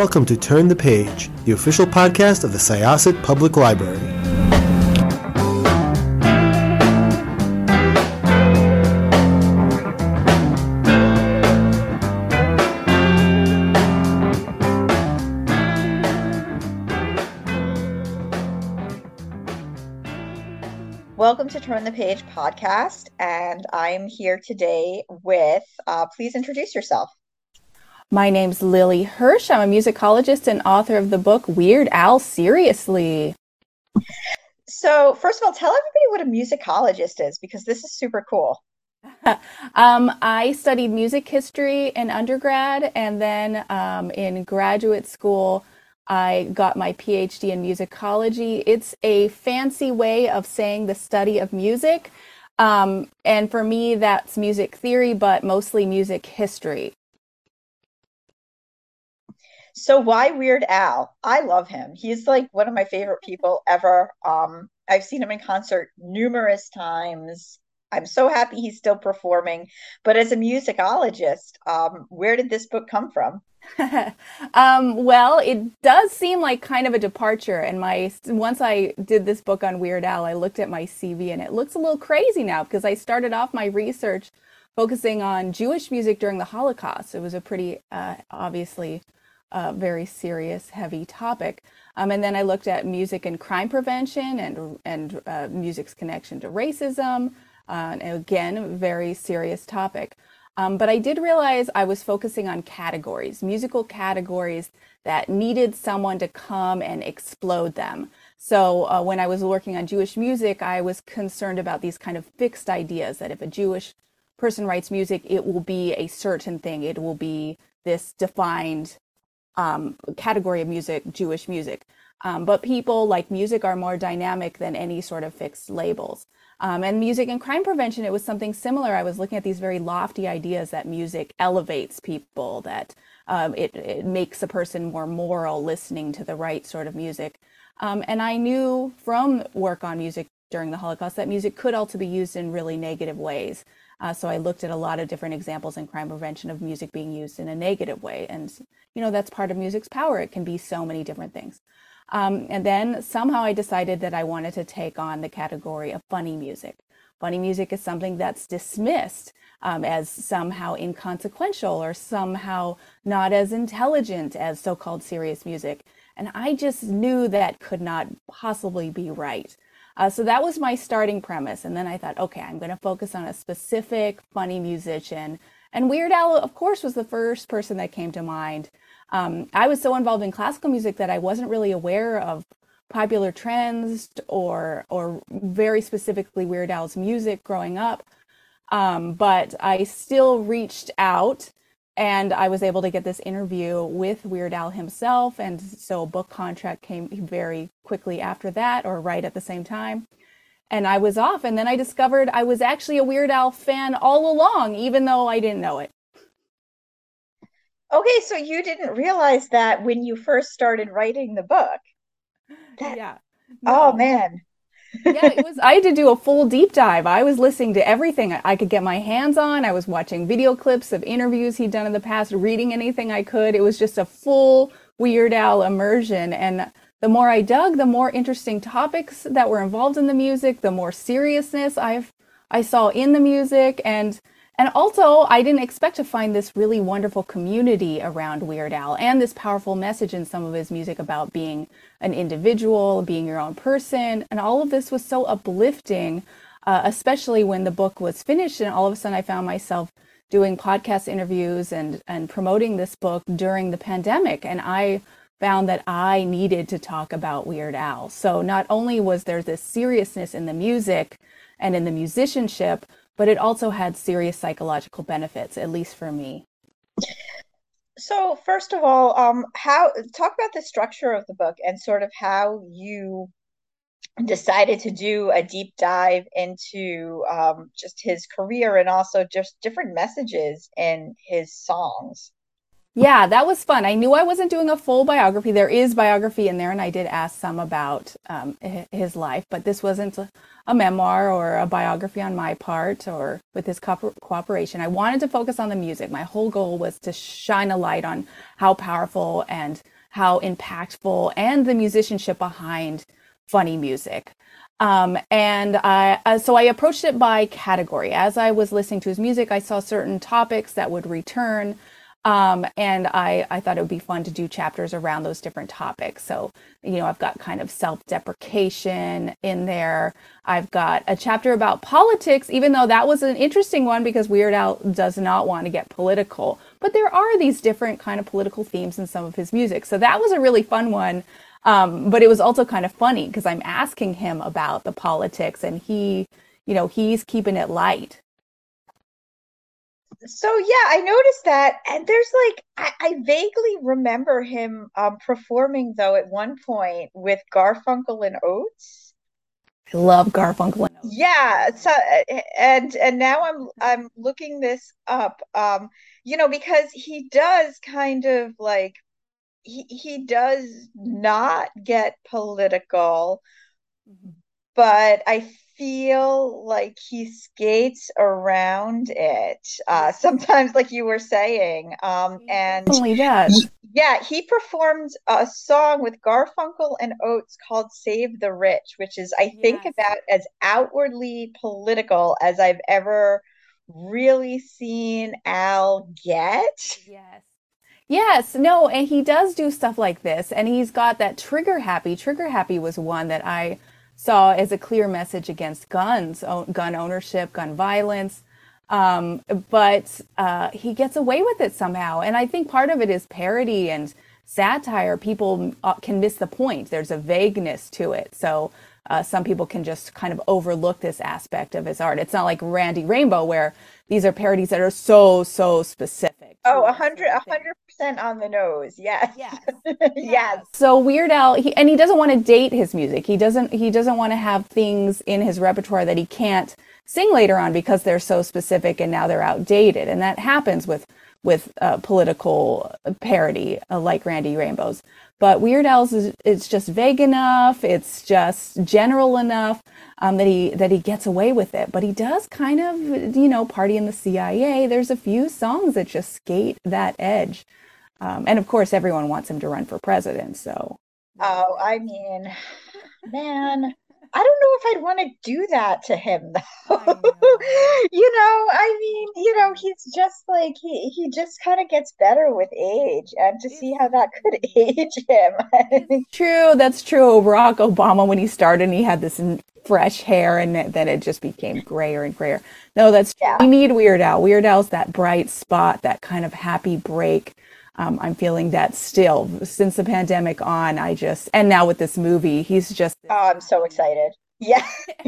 welcome to Turn the Page, the official podcast of the Syosset Public Library. Welcome to Turn the Page podcast, and I'm here today with. Uh, please introduce yourself. My name's Lily Hirsch. I'm a musicologist and author of the book Weird Al Seriously. So, first of all, tell everybody what a musicologist is because this is super cool. um, I studied music history in undergrad, and then um, in graduate school, I got my PhD in musicology. It's a fancy way of saying the study of music. Um, and for me, that's music theory, but mostly music history. So why Weird Al? I love him. He's like one of my favorite people ever. Um, I've seen him in concert numerous times. I'm so happy he's still performing. But as a musicologist, um, where did this book come from? um, well, it does seem like kind of a departure. And my once I did this book on Weird Al, I looked at my CV and it looks a little crazy now because I started off my research focusing on Jewish music during the Holocaust. It was a pretty uh, obviously a very serious, heavy topic. Um, and then I looked at music and crime prevention and, and uh, music's connection to racism. Uh, again, very serious topic. Um, but I did realize I was focusing on categories, musical categories that needed someone to come and explode them. So uh, when I was working on Jewish music, I was concerned about these kind of fixed ideas that if a Jewish person writes music, it will be a certain thing. It will be this defined um, category of music, Jewish music. Um, but people like music are more dynamic than any sort of fixed labels. Um, and music and crime prevention, it was something similar. I was looking at these very lofty ideas that music elevates people, that um, it, it, makes a person more moral listening to the right sort of music. Um, and I knew from work on music during the Holocaust that music could also be used in really negative ways. Uh, so I looked at a lot of different examples in crime prevention of music being used in a negative way. And, you know, that's part of music's power. It can be so many different things. Um, and then somehow I decided that I wanted to take on the category of funny music. Funny music is something that's dismissed um, as somehow inconsequential or somehow not as intelligent as so called serious music. And I just knew that could not possibly be right. Uh, so that was my starting premise. And then I thought, okay, I'm going to focus on a specific funny musician. And Weird Al, of course, was the first person that came to mind. Um, I was so involved in classical music that I wasn't really aware of popular trends or or very specifically Weird Al's music growing up. Um, but I still reached out and I was able to get this interview with Weird Al himself. And so a book contract came very quickly after that, or right at the same time. And I was off. And then I discovered I was actually a Weird Al fan all along, even though I didn't know it. Okay, so you didn't realize that when you first started writing the book. That... Yeah. Oh, no. Oh man yeah, it was. I had to do a full deep dive. I was listening to everything I could get my hands on. I was watching video clips of interviews he'd done in the past, reading anything I could. It was just a full Weird Al immersion. And the more I dug, the more interesting topics that were involved in the music, the more seriousness I've I saw in the music, and and also, I didn't expect to find this really wonderful community around Weird Al and this powerful message in some of his music about being an individual, being your own person. And all of this was so uplifting, uh, especially when the book was finished. And all of a sudden, I found myself doing podcast interviews and, and promoting this book during the pandemic. And I found that I needed to talk about Weird Al. So not only was there this seriousness in the music and in the musicianship, but it also had serious psychological benefits, at least for me. So, first of all, um, how talk about the structure of the book and sort of how you decided to do a deep dive into um, just his career and also just different messages in his songs. Yeah, that was fun. I knew I wasn't doing a full biography. There is biography in there, and I did ask some about um, his life, but this wasn't a, memoir or a biography on my part or with his co- cooperation. I wanted to focus on the music. My whole goal was to shine a light on how powerful and how impactful and the musicianship behind funny music. Um, and I, uh, so I approached it by category. As I was listening to his music, I saw certain topics that would return. Um, and I, I thought it would be fun to do chapters around those different topics. So, you know, I've got kind of self deprecation in there. I've got a chapter about politics, even though that was an interesting one because Weird Al does not want to get political. But there are these different kind of political themes in some of his music. So that was a really fun one. Um, but it was also kind of funny because I'm asking him about the politics and he, you know, he's keeping it light so yeah, I noticed that, and there's like I, I vaguely remember him um, performing though at one point with Garfunkel and Oates. I love Garfunkel and Oates. Yeah, so and and now I'm I'm looking this up, um, you know, because he does kind of like he he does not get political, mm-hmm. but I feel like he skates around it uh, sometimes like you were saying um, and definitely does. yeah he performed a song with garfunkel and oates called save the rich which is i think yes. about as outwardly political as i've ever really seen al get yes Yes, no, and he does do stuff like this, and he's got that trigger happy. Trigger happy was one that I saw as a clear message against guns, gun ownership, gun violence. Um, but uh, he gets away with it somehow. And I think part of it is parody and satire. People uh, can miss the point. There's a vagueness to it. So uh, some people can just kind of overlook this aspect of his art. It's not like Randy Rainbow, where these are parodies that are so, so specific. Oh, a hundred, a hundred percent on the nose. Yes. Yes. yes. So Weird Al, he, and he doesn't want to date his music. He doesn't. He doesn't want to have things in his repertoire that he can't sing later on because they're so specific and now they're outdated. And that happens with with uh, political parody, uh, like Randy Rainbow's. But Weird Al's is it's just vague enough. It's just general enough um, that he that he gets away with it. But he does kind of you know party in the CIA. There's a few songs that just skate that edge. Um, and of course, everyone wants him to run for president. So, oh, I mean, man, I don't know if I'd want to do that to him, though. Know. you know, I mean, you know, he's just like he he just kind of gets better with age, and to see how that could age him. true, that's true. Barack Obama, when he started, and he had this fresh hair, and then it just became grayer and grayer. No, that's true. Yeah. We need Weird Al. Weird Al's that bright spot, that kind of happy break um, I'm feeling that still since the pandemic on. I just and now with this movie, he's just. Oh, I'm so excited! Yeah,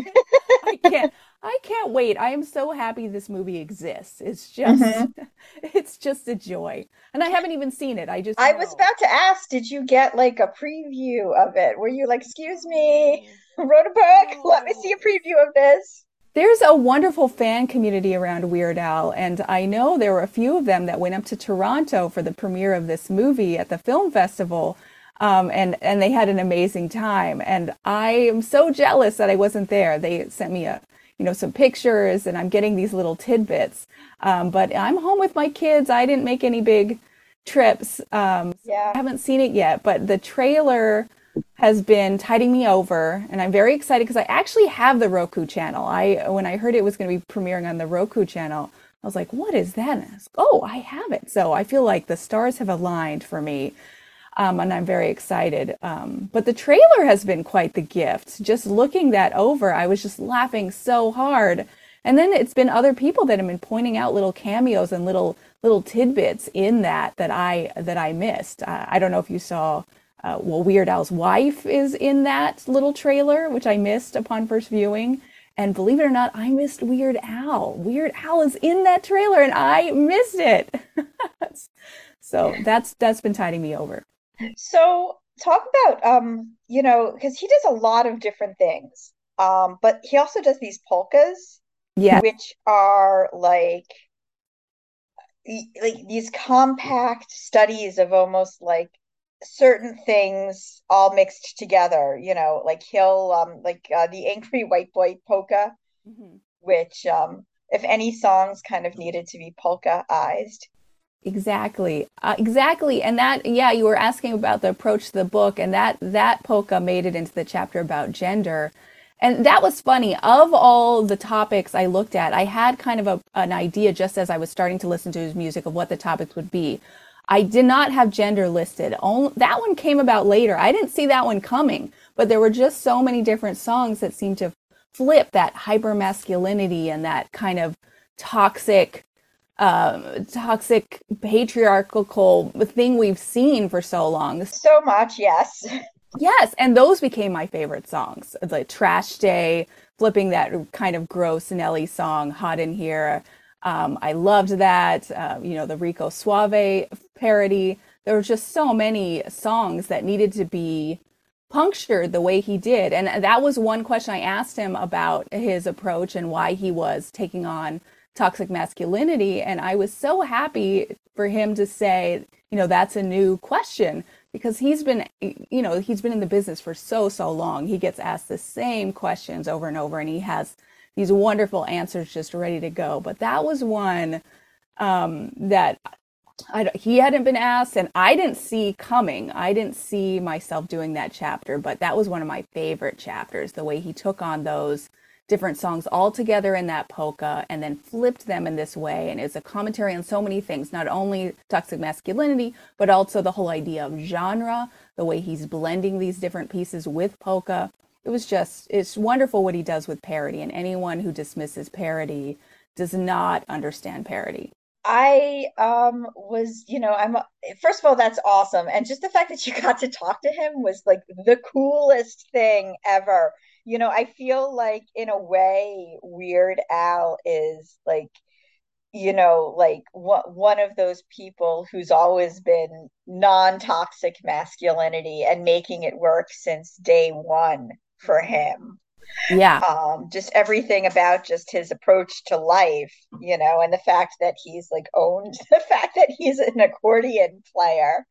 I can't. I can't wait. I am so happy this movie exists. It's just, mm-hmm. it's just a joy. And I haven't even seen it. I just. I know. was about to ask, did you get like a preview of it? Were you like, excuse me, wrote a book? No. Let me see a preview of this. There's a wonderful fan community around Weird Al, and I know there were a few of them that went up to Toronto for the premiere of this movie at the film festival. Um, and and they had an amazing time. And I am so jealous that I wasn't there. They sent me a you know some pictures, and I'm getting these little tidbits. Um, but I'm home with my kids. I didn't make any big trips. Um, yeah. I haven't seen it yet, but the trailer has been tiding me over and I'm very excited because I actually have the Roku channel. I when I heard it was going to be premiering on the Roku channel, I was like, "What is that?" I "Oh, I have it." So I feel like the stars have aligned for me. Um, and I'm very excited. Um, but the trailer has been quite the gift. Just looking that over, I was just laughing so hard. And then it's been other people that have been pointing out little cameos and little little tidbits in that that I that I missed. I, I don't know if you saw uh, well, Weird Al's wife is in that little trailer, which I missed upon first viewing. And believe it or not, I missed Weird Al. Weird Al is in that trailer, and I missed it. so that's that's been tiding me over. So talk about um, you know, because he does a lot of different things. Um, but he also does these polkas, yeah, which are like like these compact studies of almost like certain things all mixed together you know like he'll um like uh, the angry white boy polka mm-hmm. which um if any songs kind of needed to be polka-ized exactly uh, exactly and that yeah you were asking about the approach to the book and that that polka made it into the chapter about gender and that was funny. Of all the topics I looked at, I had kind of a, an idea just as I was starting to listen to his music of what the topics would be. I did not have gender listed. Only, that one came about later. I didn't see that one coming, but there were just so many different songs that seemed to flip that hyper masculinity and that kind of toxic, uh, toxic patriarchal thing we've seen for so long. So much, yes. Yes, and those became my favorite songs. Like Trash Day, flipping that kind of gross Nelly song, Hot in Here. Um, I loved that. Uh, you know, the Rico Suave parody. There were just so many songs that needed to be punctured the way he did. And that was one question I asked him about his approach and why he was taking on toxic masculinity. And I was so happy for him to say, you know, that's a new question because he's been you know he's been in the business for so so long he gets asked the same questions over and over and he has these wonderful answers just ready to go but that was one um, that I, he hadn't been asked and i didn't see coming i didn't see myself doing that chapter but that was one of my favorite chapters the way he took on those different songs all together in that polka and then flipped them in this way. And it's a commentary on so many things, not only toxic masculinity, but also the whole idea of genre, the way he's blending these different pieces with polka. It was just, it's wonderful what he does with parody. And anyone who dismisses parody does not understand parody. I um was, you know, I'm first of all that's awesome and just the fact that you got to talk to him was like the coolest thing ever you know, I feel like in a way, Weird Al is like, you know, like what one of those people who's always been non-toxic masculinity and making it work since day one for him. Yeah. Um, just everything about just his approach to life, you know, and the fact that he's like owned the fact that he's an accordion player.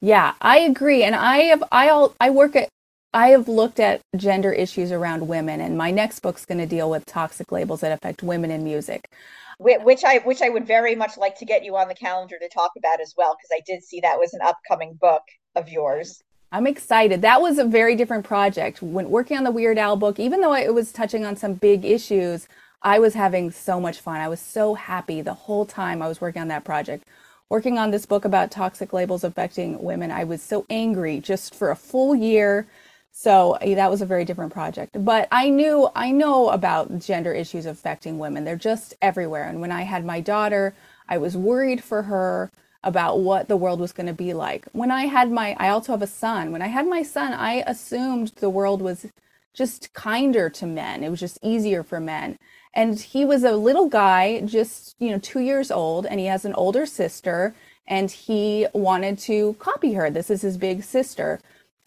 Yeah, I agree. And I have I all I work at I have looked at gender issues around women, and my next book's going to deal with toxic labels that affect women in music. Which I which I would very much like to get you on the calendar to talk about as well, because I did see that was an upcoming book of yours. I'm excited. That was a very different project. When working on the Weird Al book, even though it was touching on some big issues, I was having so much fun. I was so happy the whole time I was working on that project. Working on this book about toxic labels affecting women, I was so angry just for a full year so eh, that was a very different project. But I knew, I know about gender issues affecting women. They're just everywhere. And when I had my daughter, I was worried for her about what the world was going to be like. When I had my, I also have a son. When I had my son, I assumed the world was just kinder to men. It was just easier for men. And he was a little guy, just, you know, two years old, and he has an older sister, and he wanted to copy her. This is his big sister.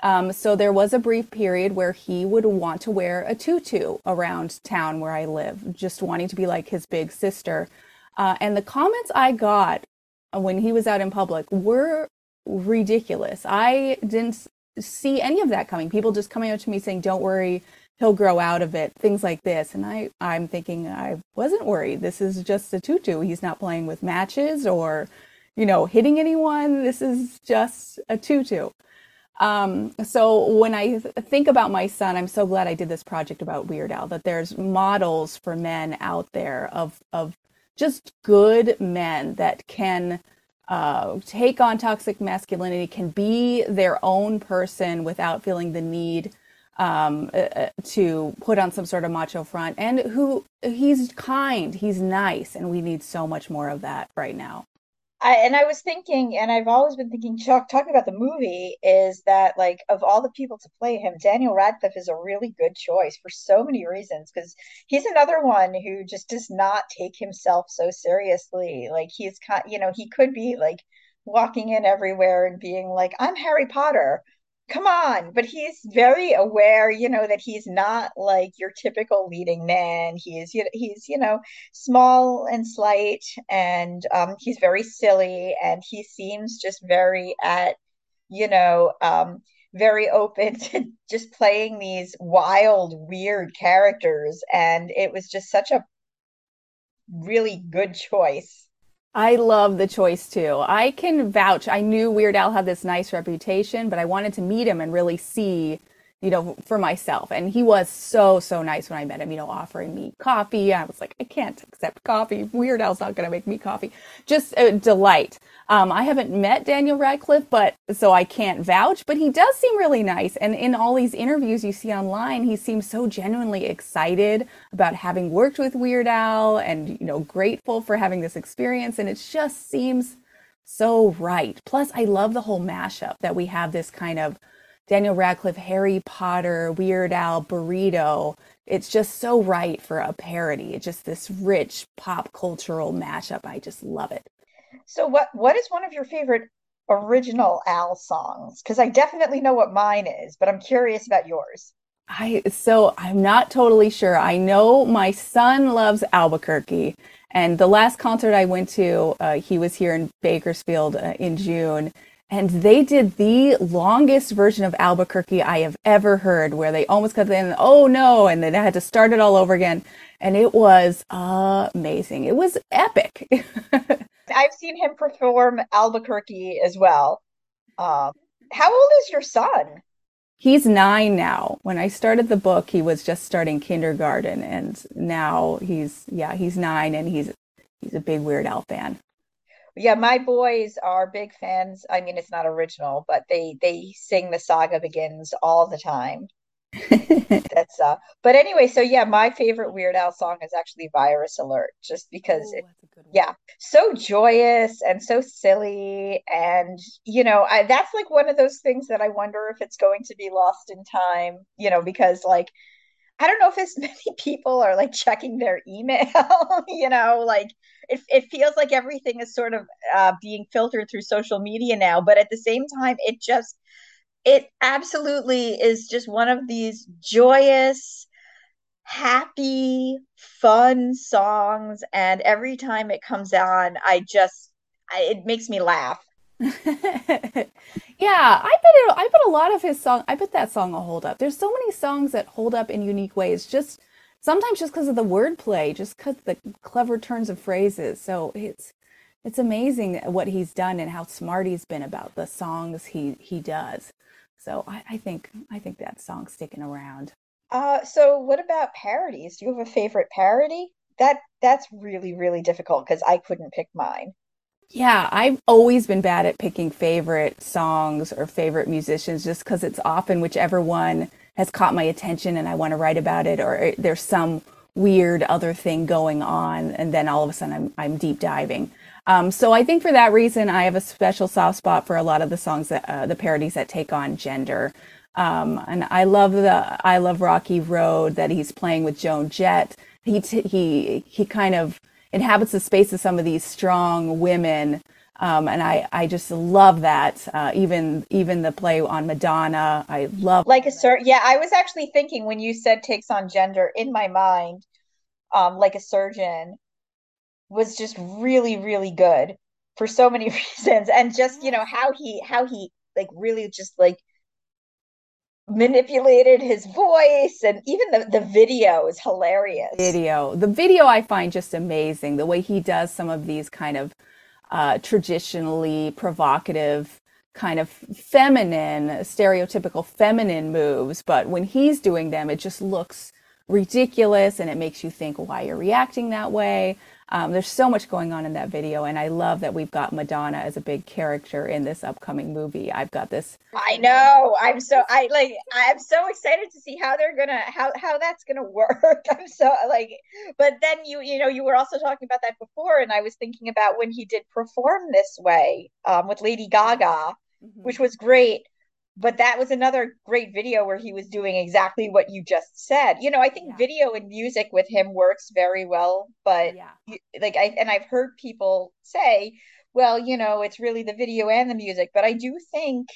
Um, so there was a brief period where he would want to wear a tutu around town where I live, just wanting to be like his big sister. Uh, and the comments I got when he was out in public were ridiculous. I didn't see any of that coming. People just coming up to me saying, "Don't worry, he'll grow out of it." Things like this, and I, I'm thinking I wasn't worried. This is just a tutu. He's not playing with matches or, you know, hitting anyone. This is just a tutu. Um, so when I think about my son, I'm so glad I did this project about Weird Al, that there's models for men out there of, of just good men that can uh, take on toxic masculinity, can be their own person without feeling the need um, uh, uh to put on some sort of macho front, and who he's kind, he's nice, and we need so much more of that right now. I, and I was thinking, and I've always been thinking, Chuck, talking about the movie, is that like of all the people to play him, Daniel Radcliffe is a really good choice for so many reasons because he's another one who just does not take himself so seriously. Like he's kind, you know, he could be like walking in everywhere and being like, "I'm Harry Potter," come on but he's very aware you know that he's not like your typical leading man. He's he's you know small and slight and um, he's very silly and he seems just very at you know um, very open to just playing these wild weird characters and it was just such a really good choice I love the choice too. I can vouch. I knew Weird Al had this nice reputation, but I wanted to meet him and really see you know, for myself. And he was so, so nice when I met him, you know, offering me coffee. I was like, I can't accept coffee. Weird Al's not going to make me coffee. Just a delight. Um, I haven't met Daniel Radcliffe, but so I can't vouch, but he does seem really nice. And in all these interviews you see online, he seems so genuinely excited about having worked with Weird Al and, you know, grateful for having this experience. And it just seems so right. Plus, I love the whole mashup that we have this kind of Daniel Radcliffe, Harry Potter, Weird Al, Burrito. It's just so right for a parody. It's just this rich pop cultural mashup. I just love it. So what what is one of your favorite original Al songs? Because I definitely know what mine is, but I'm curious about yours. I so I'm not totally sure. I know my son loves Albuquerque, and the last concert I went to, uh, he was here in Bakersfield uh, in June, and they did the longest version of Albuquerque I have ever heard, where they almost cut in, oh no, and then I had to start it all over again. And it was amazing. It was epic. I've seen him perform Albuquerque as well. Um, how old is your son? He's nine now. When I started the book, he was just starting kindergarten, and now he's yeah, he's nine, and he's he's a big Weird Al fan yeah my boys are big fans. I mean it's not original but they they sing the saga begins all the time. That's uh but anyway so yeah my favorite weird al song is actually virus alert just because Ooh, it, yeah so joyous and so silly and you know I, that's like one of those things that i wonder if it's going to be lost in time you know because like I don't know if as many people are like checking their email, you know, like it, it feels like everything is sort of uh, being filtered through social media now. But at the same time, it just, it absolutely is just one of these joyous, happy, fun songs. And every time it comes on, I just, I, it makes me laugh. yeah, I bet it, I bet a lot of his song. I bet that song will hold up. There's so many songs that hold up in unique ways. Just sometimes just because of the wordplay, just because the clever turns of phrases. So it's it's amazing what he's done and how smart he's been about the songs he he does. So I, I think I think that song's sticking around. Uh, so what about parodies? Do you have a favorite parody? That that's really really difficult because I couldn't pick mine. Yeah, I've always been bad at picking favorite songs or favorite musicians just because it's often whichever one has caught my attention and I want to write about it, or there's some weird other thing going on, and then all of a sudden I'm, I'm deep diving. Um, so I think for that reason, I have a special soft spot for a lot of the songs that uh, the parodies that take on gender. Um, and I love the I love Rocky Road that he's playing with Joan Jett. He t- he he kind of inhabits the space of some of these strong women um, and I, I just love that. Uh, even even the play on Madonna, I love. Like a surgeon, yeah. I was actually thinking when you said takes on gender in my mind, um, like a surgeon, was just really really good for so many reasons, and just you know how he how he like really just like manipulated his voice and even the, the video is hilarious video the video i find just amazing the way he does some of these kind of uh, traditionally provocative kind of feminine, stereotypical feminine moves. But when he's doing them, it just looks ridiculous and it makes you think why you're reacting that way. Um, there's so much going on in that video, and I love that we've got Madonna as a big character in this upcoming movie. I've got this. I know. I'm so I like. I'm so excited to see how they're gonna how how that's gonna work. I'm so like. But then you you know you were also talking about that before, and I was thinking about when he did perform this way um, with Lady Gaga, mm-hmm. which was great but that was another great video where he was doing exactly what you just said. You know, I think yeah. video and music with him works very well, but yeah. like I and I've heard people say, well, you know, it's really the video and the music, but I do think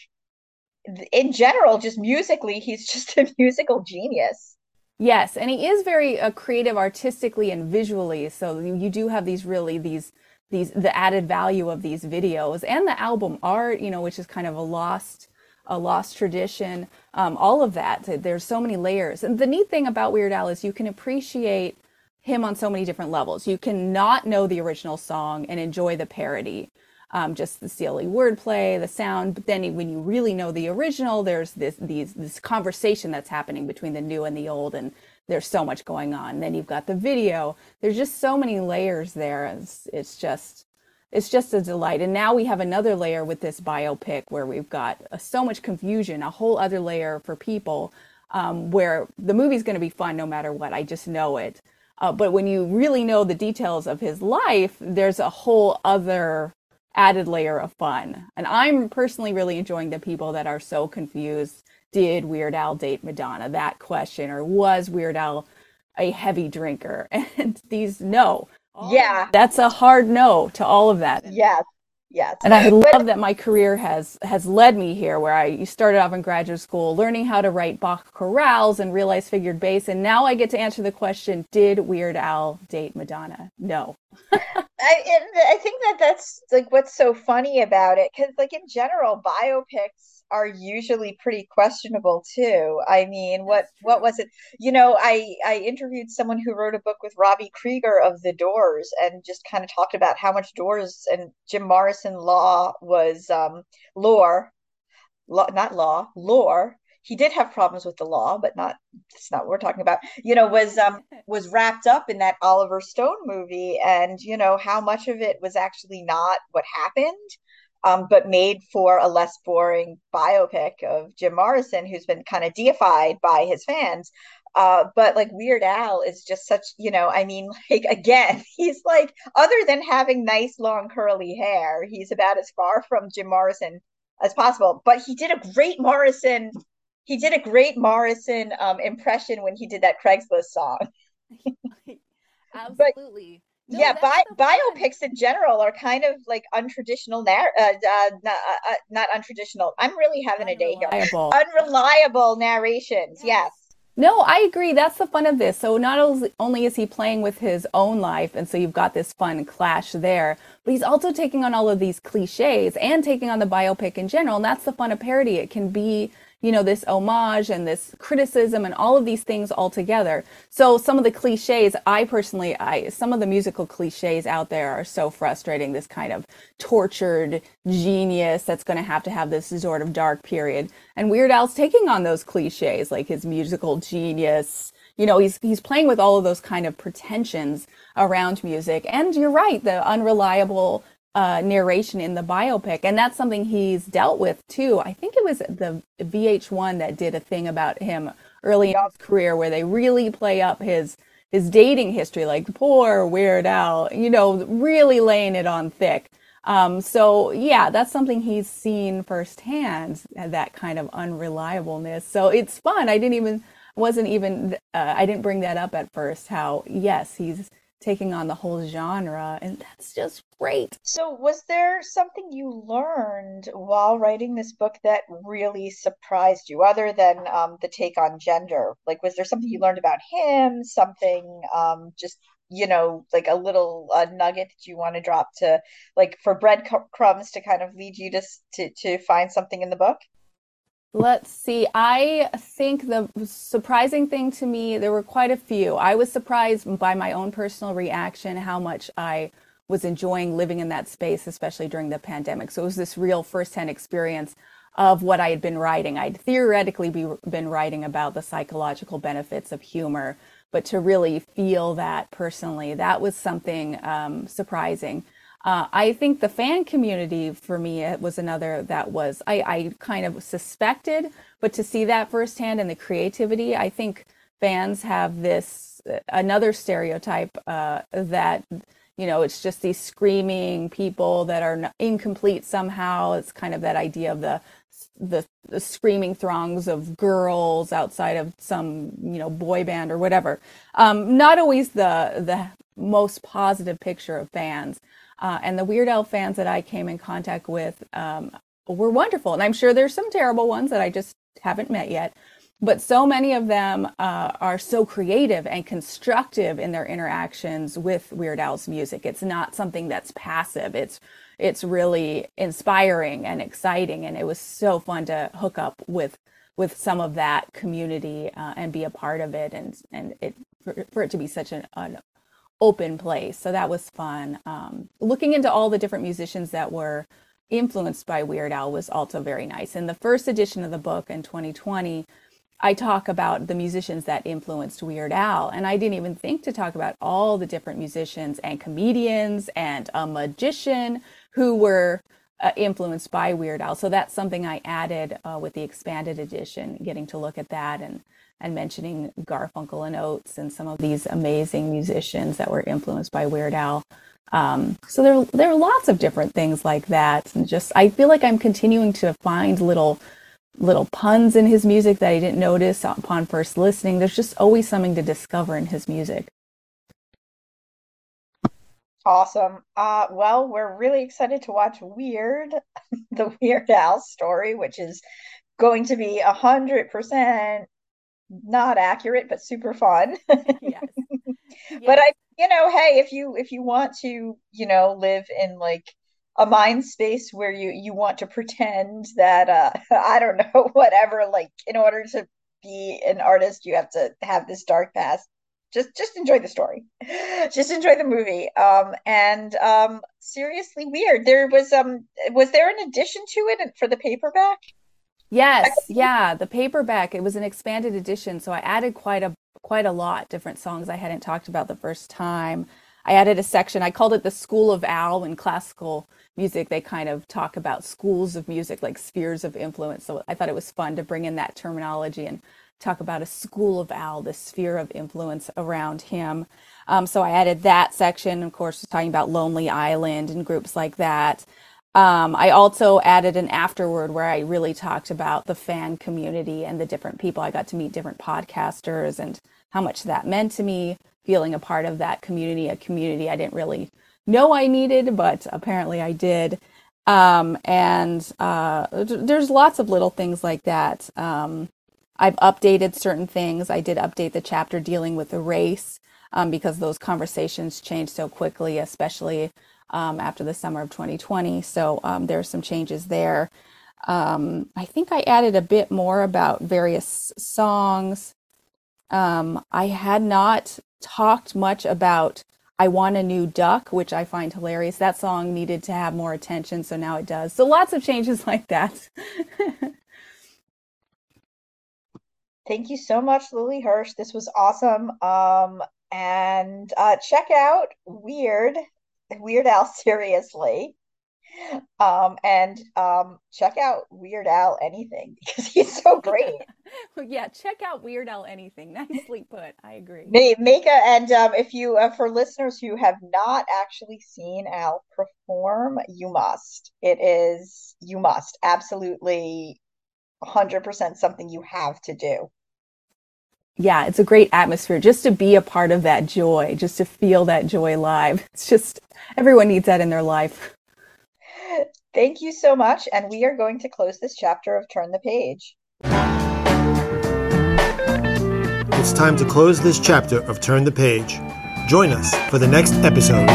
in general, just musically, he's just a musical genius. Yes, and he is very uh, creative artistically and visually. So you, you do have these really these these the added value of these videos and the album art, you know, which is kind of a lost a lost tradition. Um, all of that. There's so many layers. And the neat thing about Weird Al is you can appreciate him on so many different levels. You can not know the original song and enjoy the parody um, just the silly wordplay, the sound. But then when you really know the original, there's this these this conversation that's happening between the new and the old, and there's so much going on. Then you've got the video. There's just so many layers there. It's, it's just it's just a delight. And now we have another layer with this biopic where we've got uh, so much confusion, a whole other layer for people um, where the movie's going to be fun no matter what. I just know it. Uh, but when you really know the details of his life, there's a whole other added layer of fun. And I'm personally really enjoying the people that are so confused. Did Weird Al date Madonna? That question, or was Weird Al a heavy drinker? And these no. Yeah. That's a hard no to all of that. Yes. Yes. And I love that my career has has led me here where I you started off in graduate school learning how to write Bach chorales and realize figured bass and now I get to answer the question did Weird Al date Madonna? No. I I think that that's like what's so funny about it cuz like in general biopics are usually pretty questionable too. I mean, what what was it? You know, I I interviewed someone who wrote a book with Robbie Krieger of The Doors and just kind of talked about how much Doors and Jim Morrison law was um lore, law, not law, lore. He did have problems with the law, but not that's not what we're talking about. You know, was um was wrapped up in that Oliver Stone movie and you know how much of it was actually not what happened um, but made for a less boring biopic of Jim Morrison, who's been kind of deified by his fans. Uh, but like Weird Al is just such, you know, I mean, like again, he's like, other than having nice long curly hair, he's about as far from Jim Morrison as possible. But he did a great Morrison, he did a great Morrison um, impression when he did that Craigslist song. Absolutely. No, yeah, bi- biopics in general are kind of like untraditional, narr- uh, uh, not, uh, uh, not untraditional. I'm really having a day here. Unreliable narrations. Yes. yes. No, I agree. That's the fun of this. So not only is he playing with his own life, and so you've got this fun clash there, but he's also taking on all of these cliches and taking on the biopic in general. And that's the fun of parody. It can be you know, this homage and this criticism and all of these things all together. So some of the cliches, I personally, I some of the musical cliches out there are so frustrating. This kind of tortured genius that's going to have to have this sort of dark period. And Weird Al's taking on those cliches, like his musical genius. You know, he's he's playing with all of those kind of pretensions around music. And you're right, the unreliable uh, narration in the biopic, and that's something he's dealt with too. I think it was the VH1 that did a thing about him early in his career where they really play up his his dating history, like poor Weird Al, you know, really laying it on thick. Um, so yeah, that's something he's seen firsthand, that kind of unreliableness. So it's fun. I didn't even wasn't even uh, I didn't bring that up at first. How yes, he's taking on the whole genre and that's just great. So was there something you learned while writing this book that really surprised you other than um, the take on gender? Like was there something you learned about him something um, just you know like a little uh, nugget that you want to drop to like for breadcrumbs to kind of lead you to to, to find something in the book Let's see. I think the surprising thing to me, there were quite a few. I was surprised by my own personal reaction, how much I was enjoying living in that space, especially during the pandemic. So it was this real firsthand experience of what I had been writing. I'd theoretically be, been writing about the psychological benefits of humor, but to really feel that personally, that was something um, surprising. Uh, I think the fan community for me it was another that was I, I kind of suspected, but to see that firsthand and the creativity, I think fans have this another stereotype uh, that you know it's just these screaming people that are incomplete somehow. It's kind of that idea of the the, the screaming throngs of girls outside of some you know boy band or whatever. Um, not always the the most positive picture of fans. Uh, and the Weird Al fans that I came in contact with, um, were wonderful. And I'm sure there's some terrible ones that I just haven't met yet. But so many of them uh, are so creative and constructive in their interactions with Weird Al's music. It's not something that's passive. It's it's really inspiring and exciting, and it was so fun to hook up with with some of that community uh, and be a part of it, and and it for, for it to be such an, an open place. So that was fun. Um, looking into all the different musicians that were influenced by Weird Al was also very nice. In the first edition of the book in 2020 I talk about the musicians that influenced Weird Al, and I didn't even think to talk about all the different musicians and comedians and a magician who were uh, influenced by Weird Al. So that's something I added uh, with the expanded edition, getting to look at that and and mentioning Garfunkel and Oates and some of these amazing musicians that were influenced by Weird Al. Um, so there there are lots of different things like that, and just I feel like I'm continuing to find little little puns in his music that I didn't notice upon first listening. There's just always something to discover in his music. Awesome. Uh, well, we're really excited to watch Weird, the Weird Al story, which is going to be a hundred percent not accurate, but super fun. yes. yes. But I, you know, hey, if you if you want to, you know, live in like a mind space where you you want to pretend that uh i don't know whatever like in order to be an artist you have to have this dark past just just enjoy the story. Just enjoy the movie. Um and um seriously weird. There was um was there an addition to it for the paperback? Yes. Yeah the paperback. It was an expanded edition so i added quite a quite a lot different songs i hadn't talked about the first time. I added a section i called it the school of al in classical music, they kind of talk about schools of music, like spheres of influence. So I thought it was fun to bring in that terminology and talk about a school of Al, the sphere of influence around him. Um, so I added that section. Of course, talking about Lonely Island and groups like that. Um, I also added an afterword where I really talked about the fan community and the different people. I got to meet different podcasters and how much that meant to me, feeling a part of that community, a community I didn't really know I needed, but apparently I did. Um, and uh, there's lots of little things like that. Um, I've updated certain things. I did update the chapter dealing with the race um, because those conversations changed so quickly, especially um, after the summer of 2020. So um, there are some changes there. Um, I think I added a bit more about various songs. I had not talked much about I Want a New Duck, which I find hilarious. That song needed to have more attention, so now it does. So lots of changes like that. Thank you so much, Lily Hirsch. This was awesome. Um, and uh, check out Weird, Weird Al Seriously um, and um, check out Weird Al Anything because he's so great. yeah, check out Weird Al Anything. Nicely put. I agree. Make a and um, if you uh, for listeners who have not actually seen Al perform, you must. It is you must absolutely, hundred percent something you have to do. Yeah, it's a great atmosphere just to be a part of that joy, just to feel that joy live. It's just everyone needs that in their life. Thank you so much. And we are going to close this chapter of Turn the Page. It's time to close this chapter of Turn the Page. Join us for the next episode.